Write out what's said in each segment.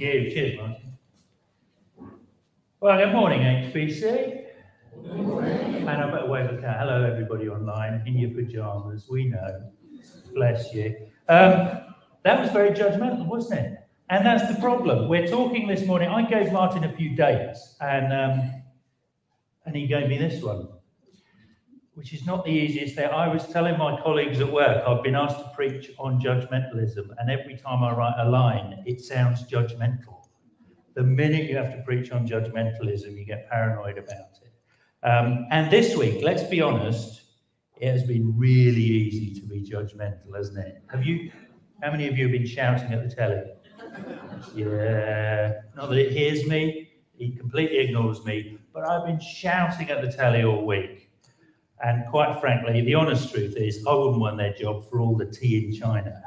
You. Cheers, Martin. Well, good morning, HBC. Good morning. And I better wave a cat. Hello, everybody online in your pajamas. We know. Bless you. Um, that was very judgmental, wasn't it? And that's the problem. We're talking this morning. I gave Martin a few dates, and um, and he gave me this one, which is not the easiest thing. I was telling my colleagues at work I've been asked to preach on judgmentalism, and every time I write a line, it sounds judgmental. The minute you have to preach on judgmentalism, you get paranoid about it. Um, and this week, let's be honest, it has been really easy to be judgmental, hasn't it? Have you? How many of you have been shouting at the telly? Yeah, not that it hears me, he completely ignores me, but I've been shouting at the telly all week. And quite frankly, the honest truth is, I wouldn't want their job for all the tea in China.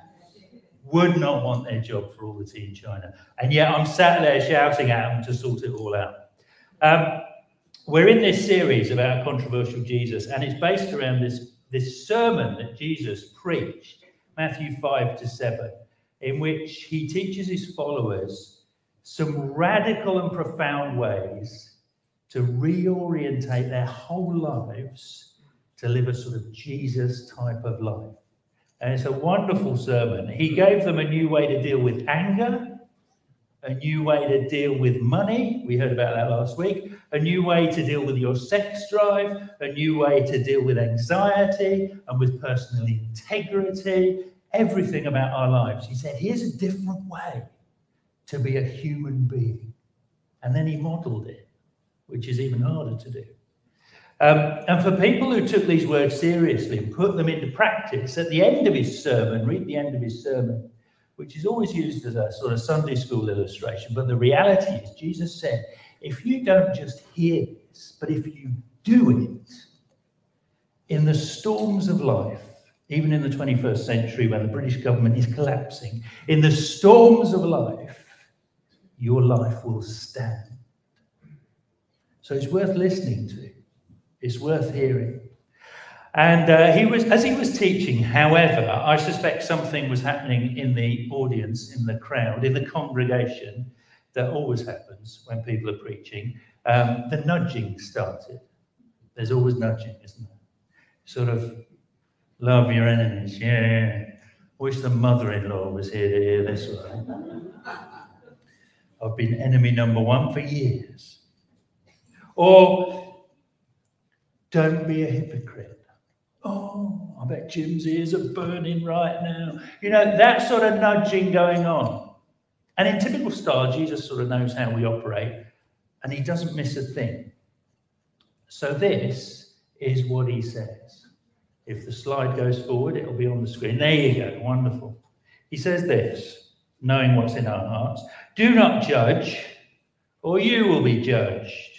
Would not want their job for all the tea in China. And yet I'm sat there shouting at them to sort it all out. Um, we're in this series about controversial Jesus, and it's based around this, this sermon that Jesus preached, Matthew 5 to 7 in which he teaches his followers some radical and profound ways to reorientate their whole lives to live a sort of Jesus type of life. And it's a wonderful sermon. He gave them a new way to deal with anger, a new way to deal with money. We heard about that last week. A new way to deal with your sex drive, a new way to deal with anxiety and with personal integrity, everything about our lives. He said, here's a different way to be a human being. And then he modeled it, which is even harder to do. Um, and for people who took these words seriously and put them into practice, at the end of his sermon, read the end of his sermon, which is always used as a sort of Sunday school illustration. But the reality is, Jesus said, if you don't just hear this, but if you do it in the storms of life, even in the 21st century when the British government is collapsing, in the storms of life, your life will stand. So it's worth listening to. It's worth hearing. And uh, he was, as he was teaching, however, I suspect something was happening in the audience, in the crowd, in the congregation, that always happens when people are preaching. Um, the nudging started. There's always nudging, isn't there? Sort of Love your enemies. Yeah. Wish the mother in law was here to hear this one. I've been enemy number one for years. Or don't be a hypocrite. Oh, I bet Jim's ears are burning right now. You know, that sort of nudging going on. And in typical style, Jesus sort of knows how we operate and he doesn't miss a thing. So, this is what he says. If the slide goes forward, it'll be on the screen. There you go. Wonderful. He says this, knowing what's in our hearts do not judge, or you will be judged.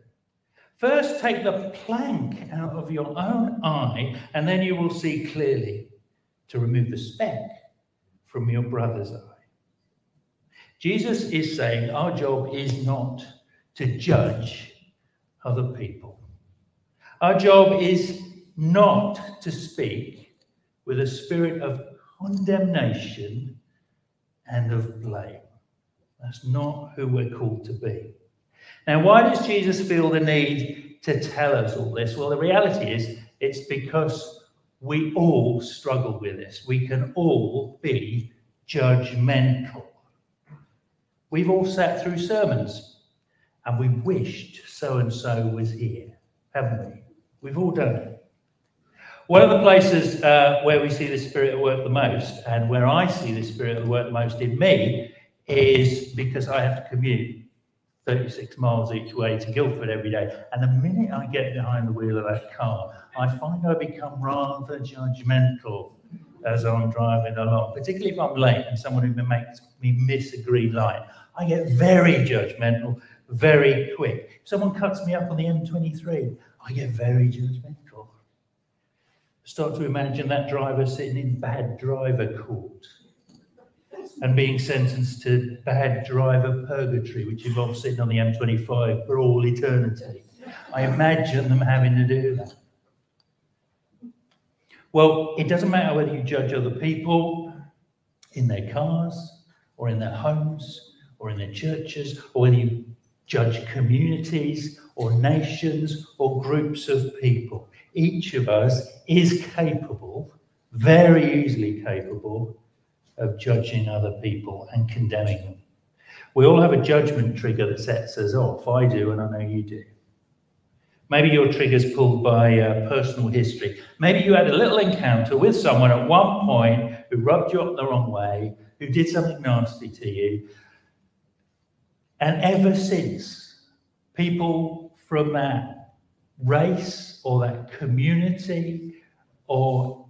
First, take the plank out of your own eye, and then you will see clearly to remove the speck from your brother's eye. Jesus is saying our job is not to judge other people. Our job is not to speak with a spirit of condemnation and of blame. That's not who we're called to be. Now, why does Jesus feel the need to tell us all this? Well, the reality is it's because we all struggle with this. We can all be judgmental. We've all sat through sermons and we wished so and so was here, haven't we? We've all done it. One of the places uh, where we see the Spirit at work the most, and where I see the Spirit at work the most in me, is because I have to commute 36 miles each way to Guildford every day. And the minute I get behind the wheel of that car, I find I become rather judgmental as I'm driving along, particularly if I'm late and someone who makes me miss a green light. I get very judgmental, very quick. If someone cuts me up on the M23, I get very judgmental. Start to imagine that driver sitting in bad driver court and being sentenced to bad driver purgatory, which involves sitting on the M25 for all eternity. I imagine them having to do that. Well, it doesn't matter whether you judge other people in their cars or in their homes or in their churches, or whether you judge communities or nations or groups of people. Each of us is capable, very easily capable, of judging other people and condemning them. We all have a judgment trigger that sets us off. I do, and I know you do. Maybe your trigger's pulled by uh, personal history. Maybe you had a little encounter with someone at one point who rubbed you up the wrong way, who did something nasty to you. And ever since, people from that race or that community or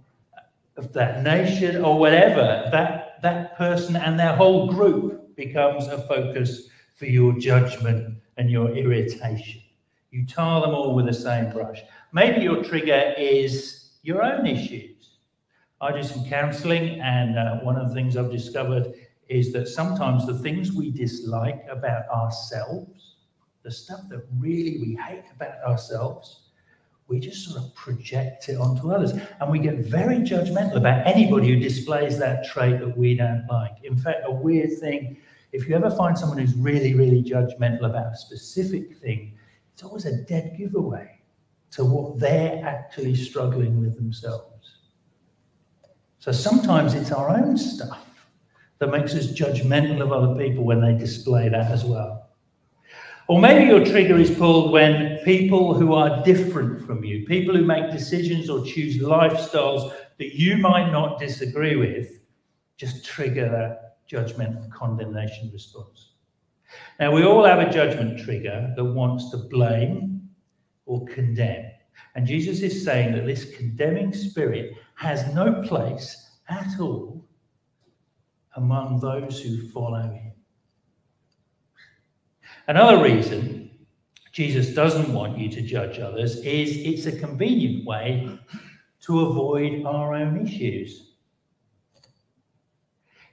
of that nation or whatever, that, that person and their whole group becomes a focus for your judgment and your irritation. You tar them all with the same brush. Maybe your trigger is your own issues. I do some counseling, and uh, one of the things I've discovered is that sometimes the things we dislike about ourselves, the stuff that really we hate about ourselves, we just sort of project it onto others. And we get very judgmental about anybody who displays that trait that we don't like. In fact, a weird thing, if you ever find someone who's really, really judgmental about a specific thing, it's always a dead giveaway to what they're actually struggling with themselves. So sometimes it's our own stuff that makes us judgmental of other people when they display that as well. Or maybe your trigger is pulled when people who are different from you, people who make decisions or choose lifestyles that you might not disagree with, just trigger that judgment condemnation response. Now, we all have a judgment trigger that wants to blame or condemn. And Jesus is saying that this condemning spirit has no place at all among those who follow him. Another reason Jesus doesn't want you to judge others is it's a convenient way to avoid our own issues.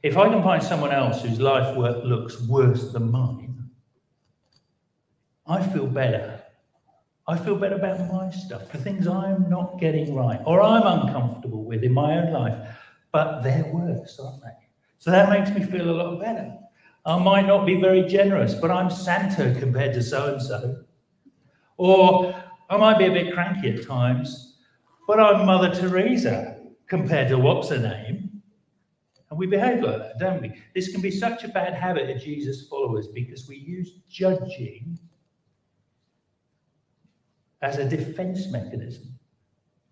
If I can find someone else whose life work looks worse than mine, I feel better. I feel better about my stuff, the things I'm not getting right or I'm uncomfortable with in my own life, but they're worse, aren't they? So that makes me feel a lot better. I might not be very generous, but I'm Santa compared to so and so. Or I might be a bit cranky at times, but I'm Mother Teresa compared to what's her name. And we behave like that, don't we? This can be such a bad habit of Jesus' followers because we use judging as a defense mechanism,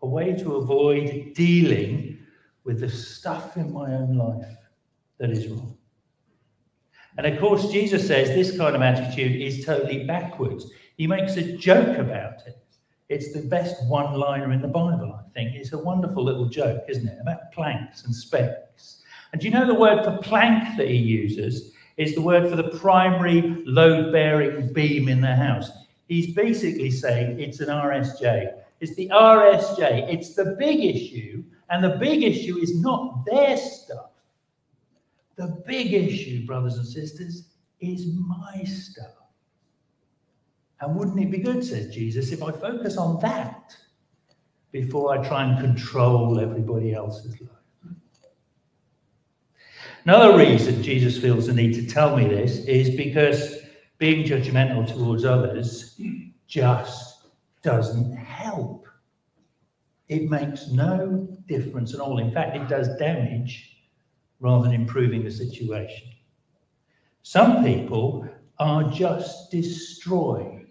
a way to avoid dealing with the stuff in my own life that is wrong. And of course, Jesus says this kind of attitude is totally backwards. He makes a joke about it. It's the best one liner in the Bible, I think. It's a wonderful little joke, isn't it? About planks and specks and do you know the word for plank that he uses is the word for the primary load bearing beam in the house? He's basically saying it's an RSJ. It's the RSJ. It's the big issue. And the big issue is not their stuff. The big issue, brothers and sisters, is my stuff. And wouldn't it be good, says Jesus, if I focus on that before I try and control everybody else's life? Another reason Jesus feels the need to tell me this is because being judgmental towards others just doesn't help. It makes no difference at all. In fact, it does damage rather than improving the situation. Some people are just destroyed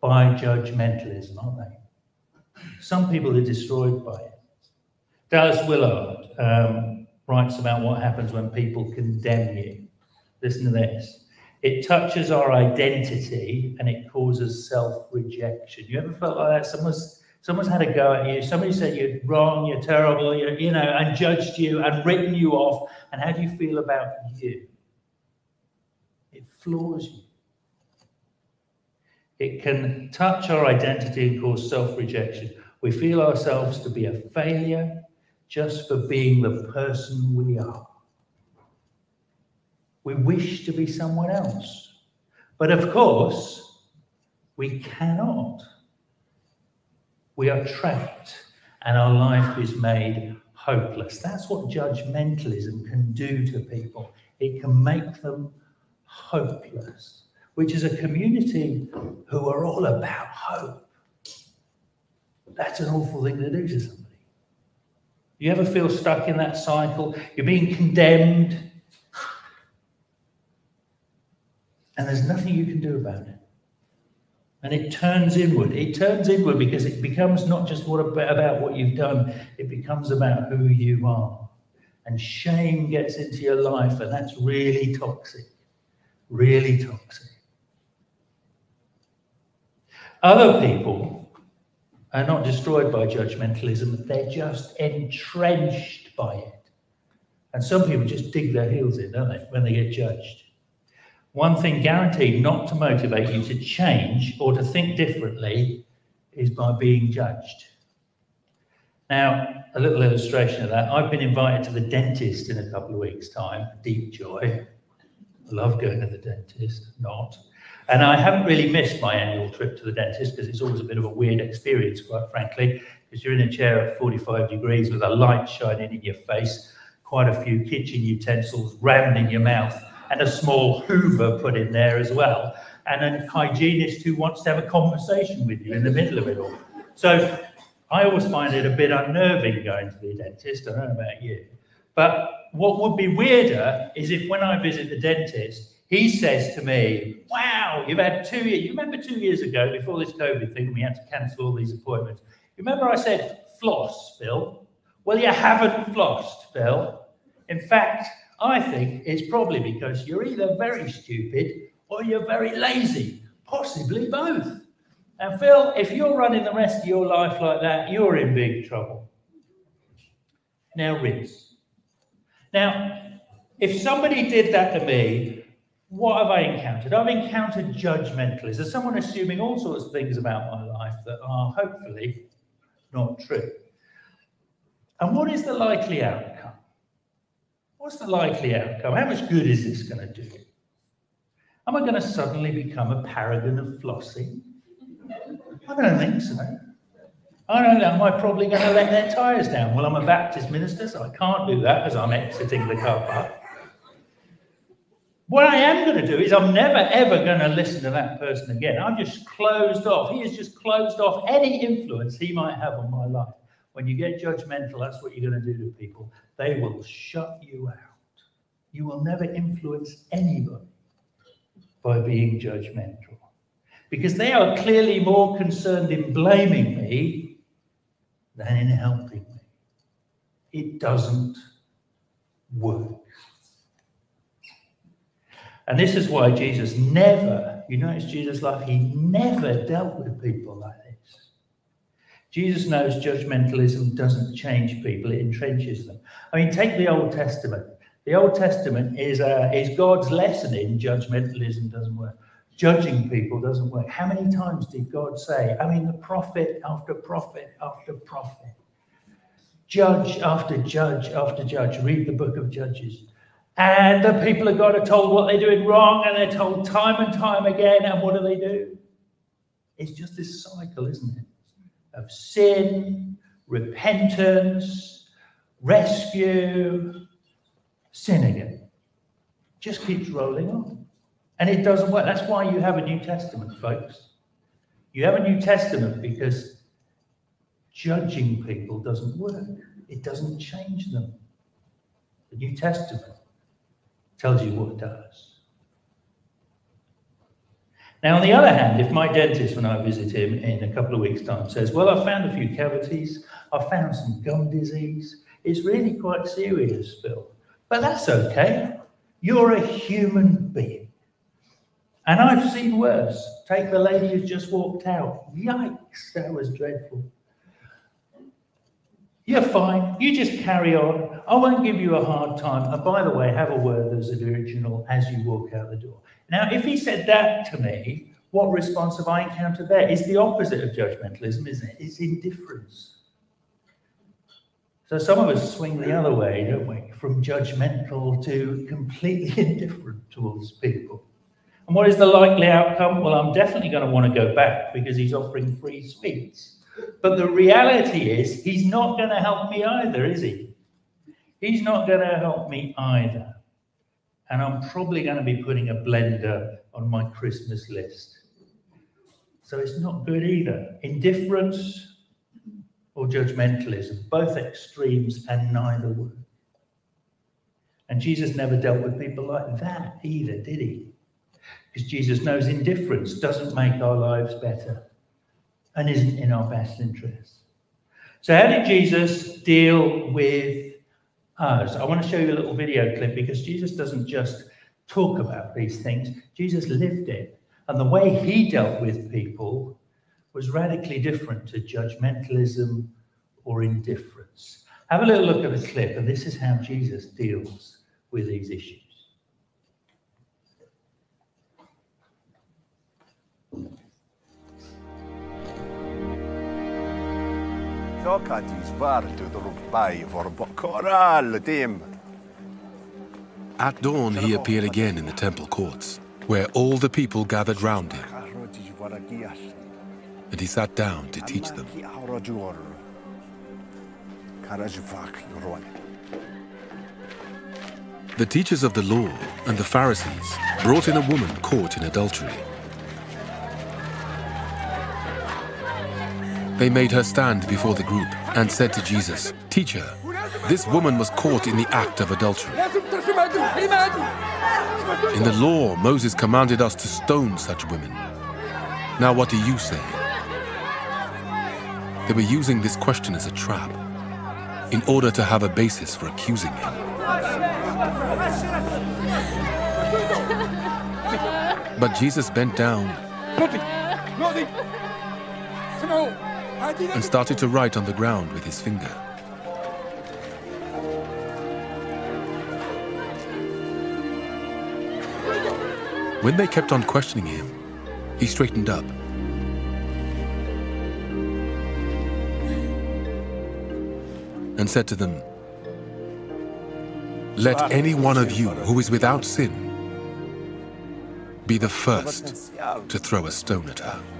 by judgmentalism, aren't they? Some people are destroyed by it. Dallas Willard um, writes about what happens when people condemn you. Listen to this. It touches our identity and it causes self-rejection. You ever felt like that? Someone's someone's had a go at you. Somebody said you're wrong, you're terrible, you're, you know, and judged you and written you off. And how do you feel about you? It floors you. It can touch our identity and cause self rejection. We feel ourselves to be a failure just for being the person we are. We wish to be someone else. But of course, we cannot. We are trapped and our life is made hopeless. That's what judgmentalism can do to people. It can make them hopeless, which is a community who are all about hope. That's an awful thing to do to somebody. You ever feel stuck in that cycle? You're being condemned, and there's nothing you can do about it. And it turns inward. It turns inward because it becomes not just what about what you've done, it becomes about who you are. And shame gets into your life, and that's really toxic. Really toxic. Other people are not destroyed by judgmentalism, they're just entrenched by it. And some people just dig their heels in, don't they, when they get judged. One thing guaranteed not to motivate you to change or to think differently is by being judged. Now, a little illustration of that. I've been invited to the dentist in a couple of weeks' time. Deep joy. I love going to the dentist, not. And I haven't really missed my annual trip to the dentist because it's always a bit of a weird experience, quite frankly, because you're in a chair at 45 degrees with a light shining in your face, quite a few kitchen utensils rammed in your mouth and a small hoover put in there as well, and a hygienist who wants to have a conversation with you in the middle of it all. So I always find it a bit unnerving going to the dentist. I don't know about you. But what would be weirder is if when I visit the dentist, he says to me, Wow, you've had two years. You remember two years ago, before this COVID thing, we had to cancel all these appointments. You remember I said, Floss, Phil? Well, you haven't flossed, Phil. In fact, I think it's probably because you're either very stupid or you're very lazy, possibly both. And Phil, if you're running the rest of your life like that, you're in big trouble. Now, rinse. Now, if somebody did that to me, what have I encountered? I've encountered judgmentalism. Someone assuming all sorts of things about my life that are hopefully not true. And what is the likely outcome? What's the likely outcome? How much good is this going to do? Am I going to suddenly become a paragon of flossing? I don't think so. I don't know. Am I probably going to let their tyres down? Well, I'm a Baptist minister, so I can't do that as I'm exiting the car park. What I am going to do is I'm never ever going to listen to that person again. I'm just closed off. He has just closed off any influence he might have on my life. When you get judgmental, that's what you're going to do to people. They will shut you out. You will never influence anybody by being judgmental because they are clearly more concerned in blaming me than in helping me. It doesn't work. And this is why Jesus never, you notice Jesus' life, he never dealt with people like Jesus knows judgmentalism doesn't change people, it entrenches them. I mean, take the Old Testament. The Old Testament is, uh, is God's lesson in judgmentalism doesn't work. Judging people doesn't work. How many times did God say? I mean, the prophet after prophet after prophet, judge after judge after judge. Read the book of Judges. And the people of God are told what they're doing wrong, and they're told time and time again. And what do they do? It's just this cycle, isn't it? Of sin, repentance, rescue, sin again. Just keeps rolling on. And it doesn't work. That's why you have a New Testament, folks. You have a New Testament because judging people doesn't work, it doesn't change them. The New Testament tells you what it does. Now, on the other hand, if my dentist, when I visit him in a couple of weeks' time, says, Well, I found a few cavities, I found some gum disease, it's really quite serious, Phil. But that's okay. You're a human being. And I've seen worse. Take the lady who's just walked out. Yikes, that was dreadful. You're fine. You just carry on. I won't give you a hard time. And by the way, have a Werther's an original as you walk out the door. Now, if he said that to me, What response have I encountered there? It's the opposite of judgmentalism, isn't it? It's indifference. So some of us swing the other way, don't we? From judgmental to completely indifferent towards people. And what is the likely outcome? Well, I'm definitely going to want to go back because he's offering free sweets. But the reality is, he's not going to help me either, is he? He's not going to help me either. And I'm probably going to be putting a blender on my Christmas list. So it's not good either. Indifference or judgmentalism, both extremes and neither work. And Jesus never dealt with people like that either, did he? Because Jesus knows indifference doesn't make our lives better and isn't in our best interest. So, how did Jesus deal with us? I want to show you a little video clip because Jesus doesn't just talk about these things, Jesus lived it. And the way he dealt with people was radically different to judgmentalism or indifference. Have a little look at the clip, and this is how Jesus deals with these issues. At dawn, he appeared again in the temple courts, where all the people gathered round him. And he sat down to teach them. The teachers of the law and the Pharisees brought in a woman caught in adultery. They made her stand before the group and said to Jesus, Teacher, this woman was caught in the act of adultery. In the law, Moses commanded us to stone such women. Now what do you say? They were using this question as a trap in order to have a basis for accusing him. But Jesus bent down and started to write on the ground with his finger. When they kept on questioning him, he straightened up. And said to them, Let any one of you who is without sin be the first to throw a stone at her.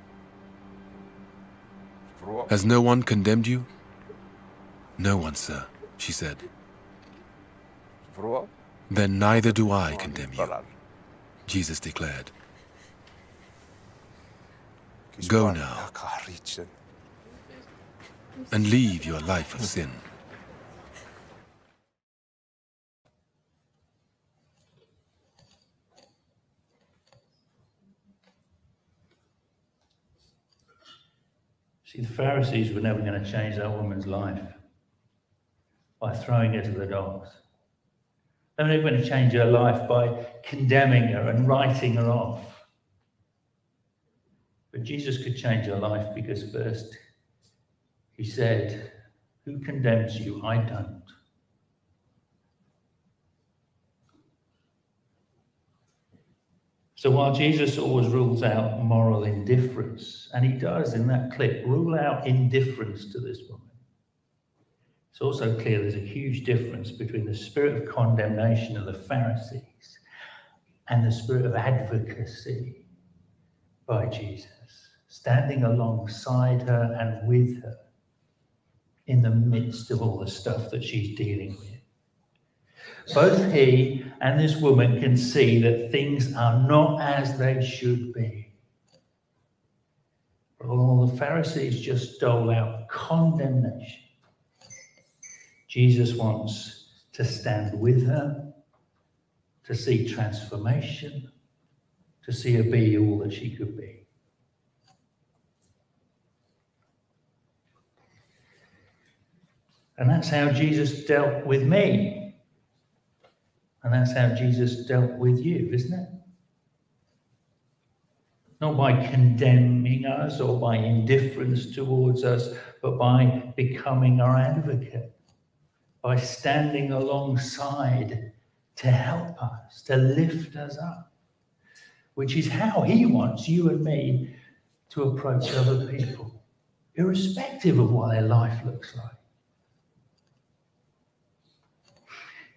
Has no one condemned you? No one, sir, she said. Then neither do I condemn you, Jesus declared. Go now and leave your life of sin. See, the Pharisees were never going to change that woman's life by throwing her to the dogs. They were never going to change her life by condemning her and writing her off. But Jesus could change her life because first he said, Who condemns you? I don't. So while Jesus always rules out moral indifference, and he does in that clip rule out indifference to this woman, it's also clear there's a huge difference between the spirit of condemnation of the Pharisees and the spirit of advocacy by Jesus, standing alongside her and with her in the midst of all the stuff that she's dealing with. Both he and this woman can see that things are not as they should be. All the Pharisees just dole out condemnation. Jesus wants to stand with her, to see transformation, to see her be all that she could be. And that's how Jesus dealt with me. And that's how Jesus dealt with you, isn't it? Not by condemning us or by indifference towards us, but by becoming our advocate, by standing alongside to help us, to lift us up, which is how he wants you and me to approach other people, irrespective of what their life looks like.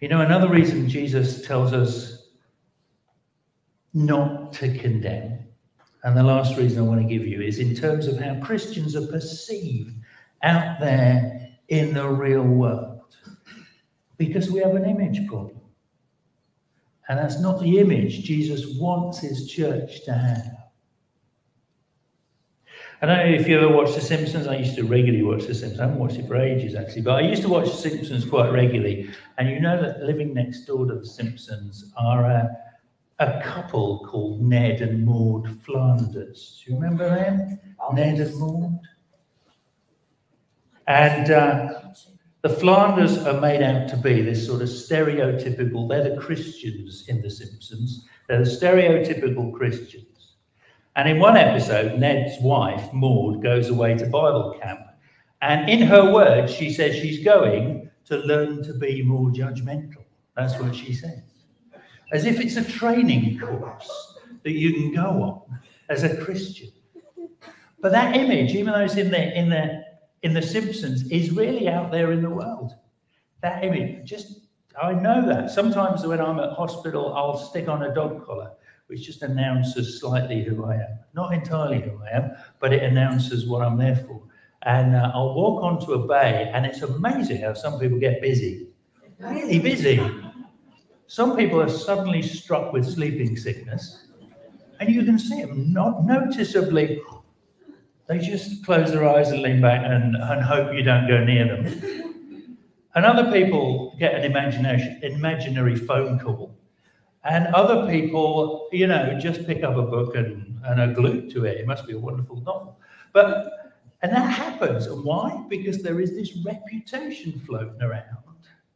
You know, another reason Jesus tells us not to condemn, and the last reason I want to give you is in terms of how Christians are perceived out there in the real world. Because we have an image problem. And that's not the image Jesus wants his church to have. I don't know if you ever watched The Simpsons. I used to regularly watch The Simpsons. I haven't watched it for ages, actually, but I used to watch The Simpsons quite regularly. And you know that living next door to The Simpsons are a, a couple called Ned and Maud Flanders. Do you remember them? Ned and Maud? And uh, the Flanders are made out to be this sort of stereotypical, they're the Christians in The Simpsons. They're the stereotypical Christians. And in one episode, Ned's wife, Maud, goes away to Bible camp. And in her words, she says she's going to learn to be more judgmental. That's what she says. As if it's a training course that you can go on as a Christian. But that image, even though it's in the, in the, in the Simpsons, is really out there in the world. That image, just, I know that. Sometimes when I'm at hospital, I'll stick on a dog collar which just announces slightly who I am. Not entirely who I am, but it announces what I'm there for. And uh, I'll walk onto a bay, and it's amazing how some people get busy, really busy. Some people are suddenly struck with sleeping sickness, and you can see them not noticeably. They just close their eyes and lean back and, and hope you don't go near them. And other people get an imagination, imaginary phone call and other people, you know, just pick up a book and, and are glued to it. It must be a wonderful novel. But, and that happens. And why? Because there is this reputation floating around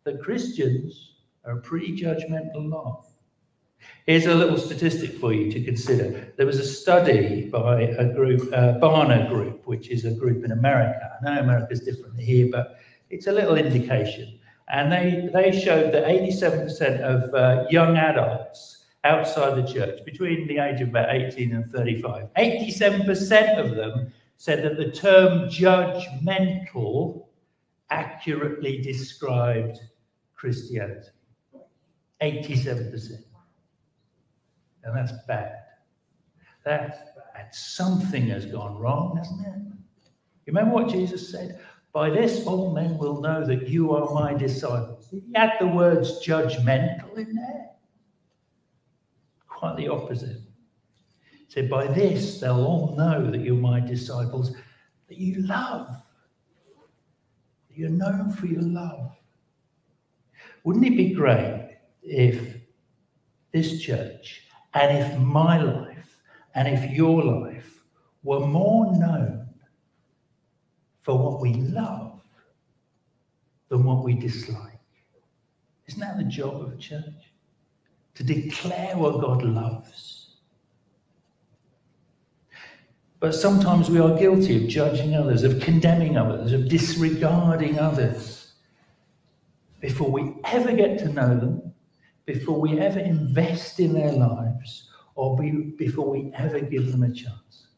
that Christians are a pretty judgmental lot. Here's a little statistic for you to consider. There was a study by a group, uh, Barna Group, which is a group in America. I know America's different here, but it's a little indication. And they, they showed that 87% of uh, young adults outside the church, between the age of about 18 and 35, 87% of them said that the term judgmental accurately described Christianity. 87%. And that's bad. That's bad. Something has gone wrong, hasn't it? You remember what Jesus said? By this all men will know that you are my disciples. He had the words judgmental in there. Quite the opposite. He said, By this they'll all know that you're my disciples, that you love. That you're known for your love. Wouldn't it be great if this church and if my life and if your life were more known for what we love than what we dislike. Isn't that the job of a church? To declare what God loves. But sometimes we are guilty of judging others, of condemning others, of disregarding others before we ever get to know them, before we ever invest in their lives, or be, before we ever give them a chance.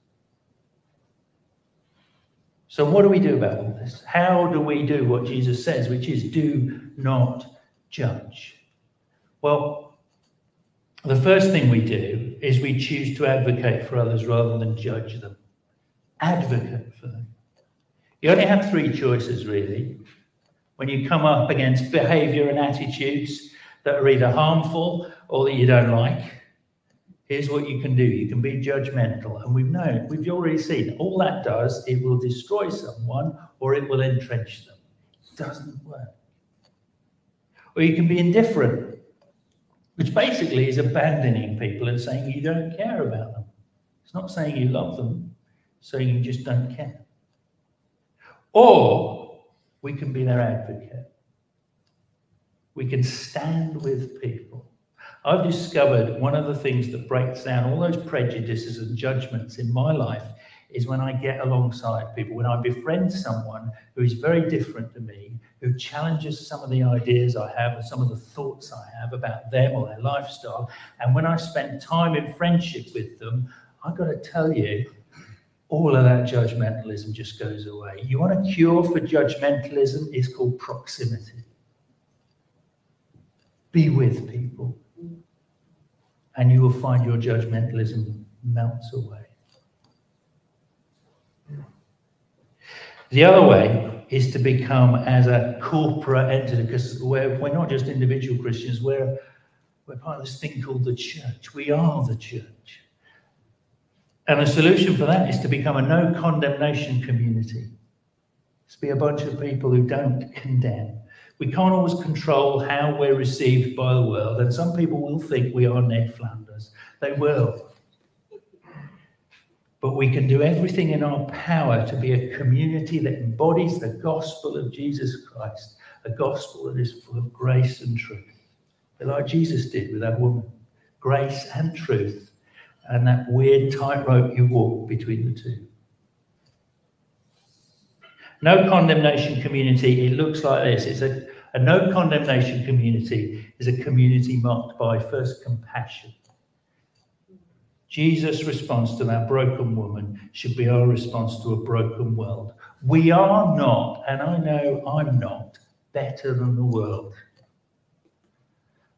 So, what do we do about all this? How do we do what Jesus says, which is do not judge? Well, the first thing we do is we choose to advocate for others rather than judge them. Advocate for them. You only have three choices, really. When you come up against behavior and attitudes that are either harmful or that you don't like, here's what you can do. You can be judgmental. And we've known, we've already seen, all that does, it will destroy someone or it will entrench them. It doesn't work. Or you can be indifferent, which basically is abandoning people and saying you don't care about them. It's not saying you love them, saying you just don't care. Or we can be their advocate. We can stand with people. I've discovered one of the things that breaks down all those prejudices and judgments in my life is when I get alongside people, when I befriend someone who is very different to me, who challenges some of the ideas I have and some of the thoughts I have about them or their lifestyle. And when I spend time in friendship with them, I've got to tell you, all of that judgmentalism just goes away. You want a cure for judgmentalism? It's called proximity. Be with people, and you will find your judgmentalism melts away. The other way is to become as a corporate entity, because we're, we're not just individual Christians, we're, we're part of this thing called the church. We are the church. And the solution for that is to become a no condemnation community. To be a bunch of people who don't condemn. We can't always control how we're received by the world, and some people will think we are Ned Flanders. They will. But we can do everything in our power to be a community that embodies the gospel of Jesus Christ, a gospel that is full of grace and truth. Like Jesus did with that woman grace and truth, and that weird tightrope you walk between the two. No condemnation community, it looks like this. It's a, a no condemnation community is a community marked by first compassion Jesus' response to that broken woman should be our response to a broken world. We are not, and I know I'm not, better than the world.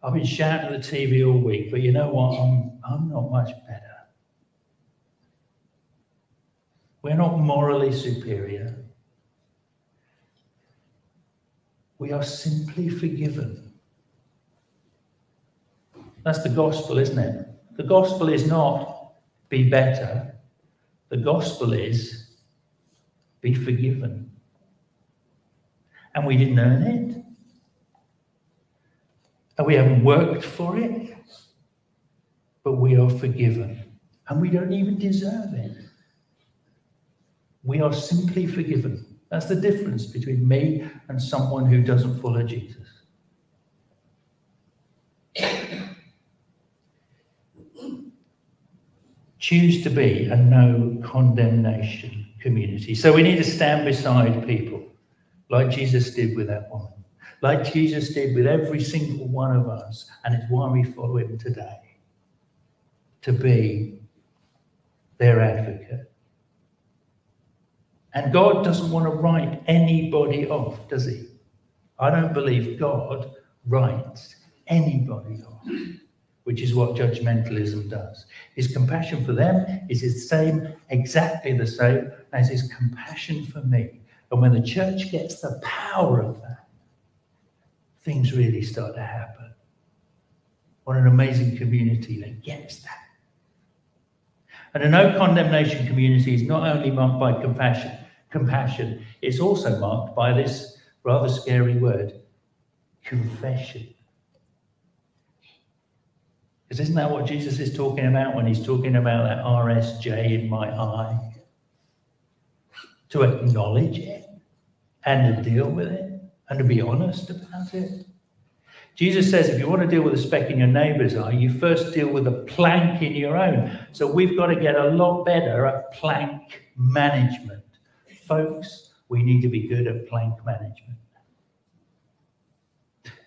I've been shouting at the TV all week, but you know what? I'm, I'm not much better. We're not morally superior. We are simply forgiven. That's the gospel, isn't it? The gospel is not be better. The gospel is be forgiven. And we didn't earn it. And we haven't worked for it. But we are forgiven. And we don't even deserve it. We are simply forgiven. That's the difference between me and someone who doesn't follow Jesus. choose to be a no condemnation community. So we need to stand beside people like Jesus did with that woman, like Jesus did with every single one of us. And it's why we follow him today to be their advocate. And God doesn't want to write anybody off, does he? I don't believe God writes anybody off which is what judgmentalism does. His compassion for them is the same, exactly the same as his compassion for me. And when the church gets the power of that, things really start to happen. What an amazing community that gets that. And a no condemnation community is not only marked by compassion, compassion, it's also marked by this rather scary word, confession. Because isn't that what Jesus is talking about when he's talking about that RSJ in my eye? To acknowledge it and to deal with it and to be honest about it. Jesus says if you want to deal with a speck in your neighbor's eye, you first deal with a plank in your own. So we've got to get a lot better at plank management. Folks, we need to be good at plank management.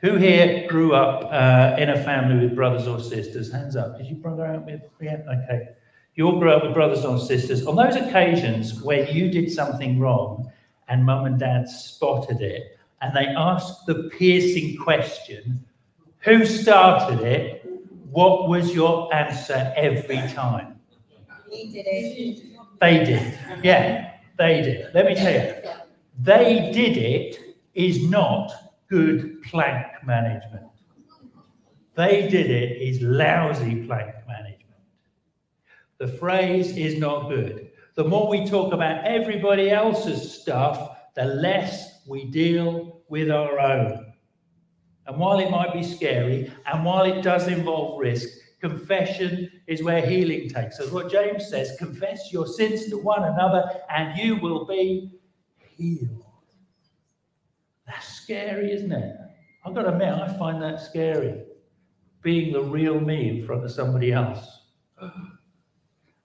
Who here grew up uh, in a family with brothers or sisters? Hands up. Did you brother out with? Yeah, okay. You all grew up with brothers or sisters. On those occasions where you did something wrong and mum and dad spotted it and they asked the piercing question, who started it? What was your answer every time? We did it. They did. Yeah, they did. Let me tell you, they did it is not good plank management. They did it is lousy plank management. The phrase is not good. The more we talk about everybody else's stuff, the less we deal with our own. And while it might be scary, and while it does involve risk, confession is where healing takes us. What James says confess your sins to one another, and you will be healed. That's scary, isn't it? I've got to admit, I find that scary. Being the real me in front of somebody else.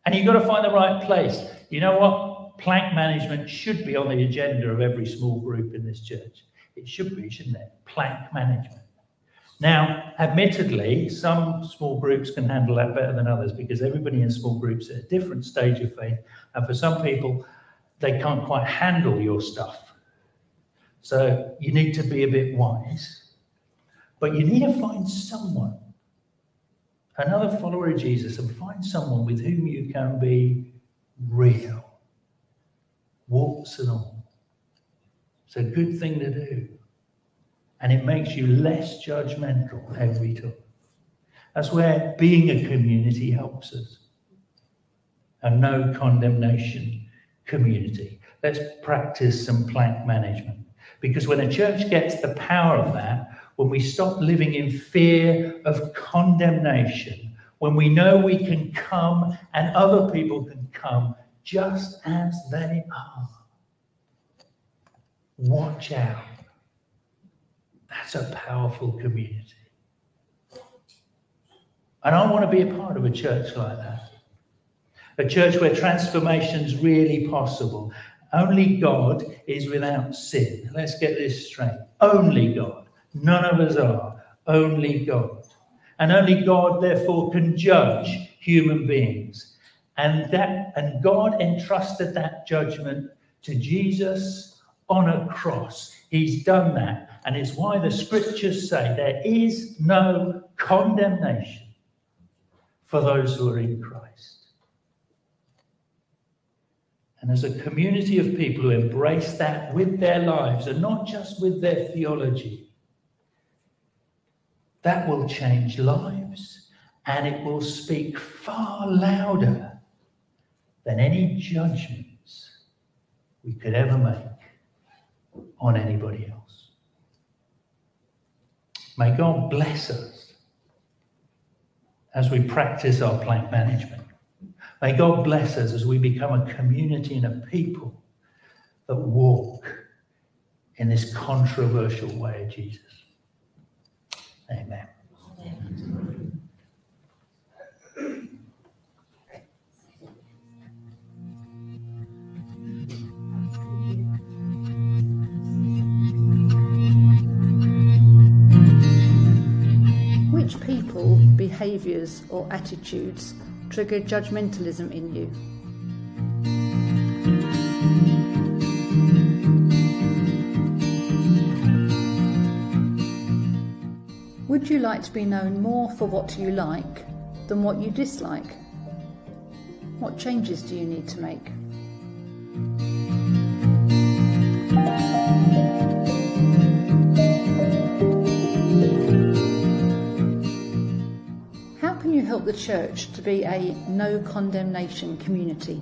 And you've got to find the right place. You know what? Plank management should be on the agenda of every small group in this church. It should be, shouldn't it? Plank management. Now, admittedly, some small groups can handle that better than others because everybody in small groups at a different stage of faith. And for some people, they can't quite handle your stuff. So you need to be a bit wise. But you need to find someone, another follower of Jesus, and find someone with whom you can be real, warts and all. It's a good thing to do. And it makes you less judgmental every time. That's where being a community helps us. A no condemnation community. Let's practice some plank management. Because when a church gets the power of that, when we stop living in fear of condemnation, when we know we can come and other people can come just as they are. Watch out. That's a powerful community. And I want to be a part of a church like that. A church where transformation is really possible. Only God is without sin. Let's get this straight. Only God. None of us are. Only God. And only God, therefore, can judge human beings. And that and God entrusted that judgment to Jesus on a cross. He's done that. And it's why the scriptures say there is no condemnation for those who are in Christ. And as a community of people who embrace that with their lives and not just with their theology, that will change lives and it will speak far louder than any judgments we could ever make on anybody else. May God bless us as we practice our plank management. May God bless us as we become a community and a people that walk in this controversial way of Jesus. Amen. Which behaviours, or attitudes trigger judgmentalism in you? Would you like to be known more for what you like than what you dislike? What changes do you need to make? Help the church to be a no condemnation community?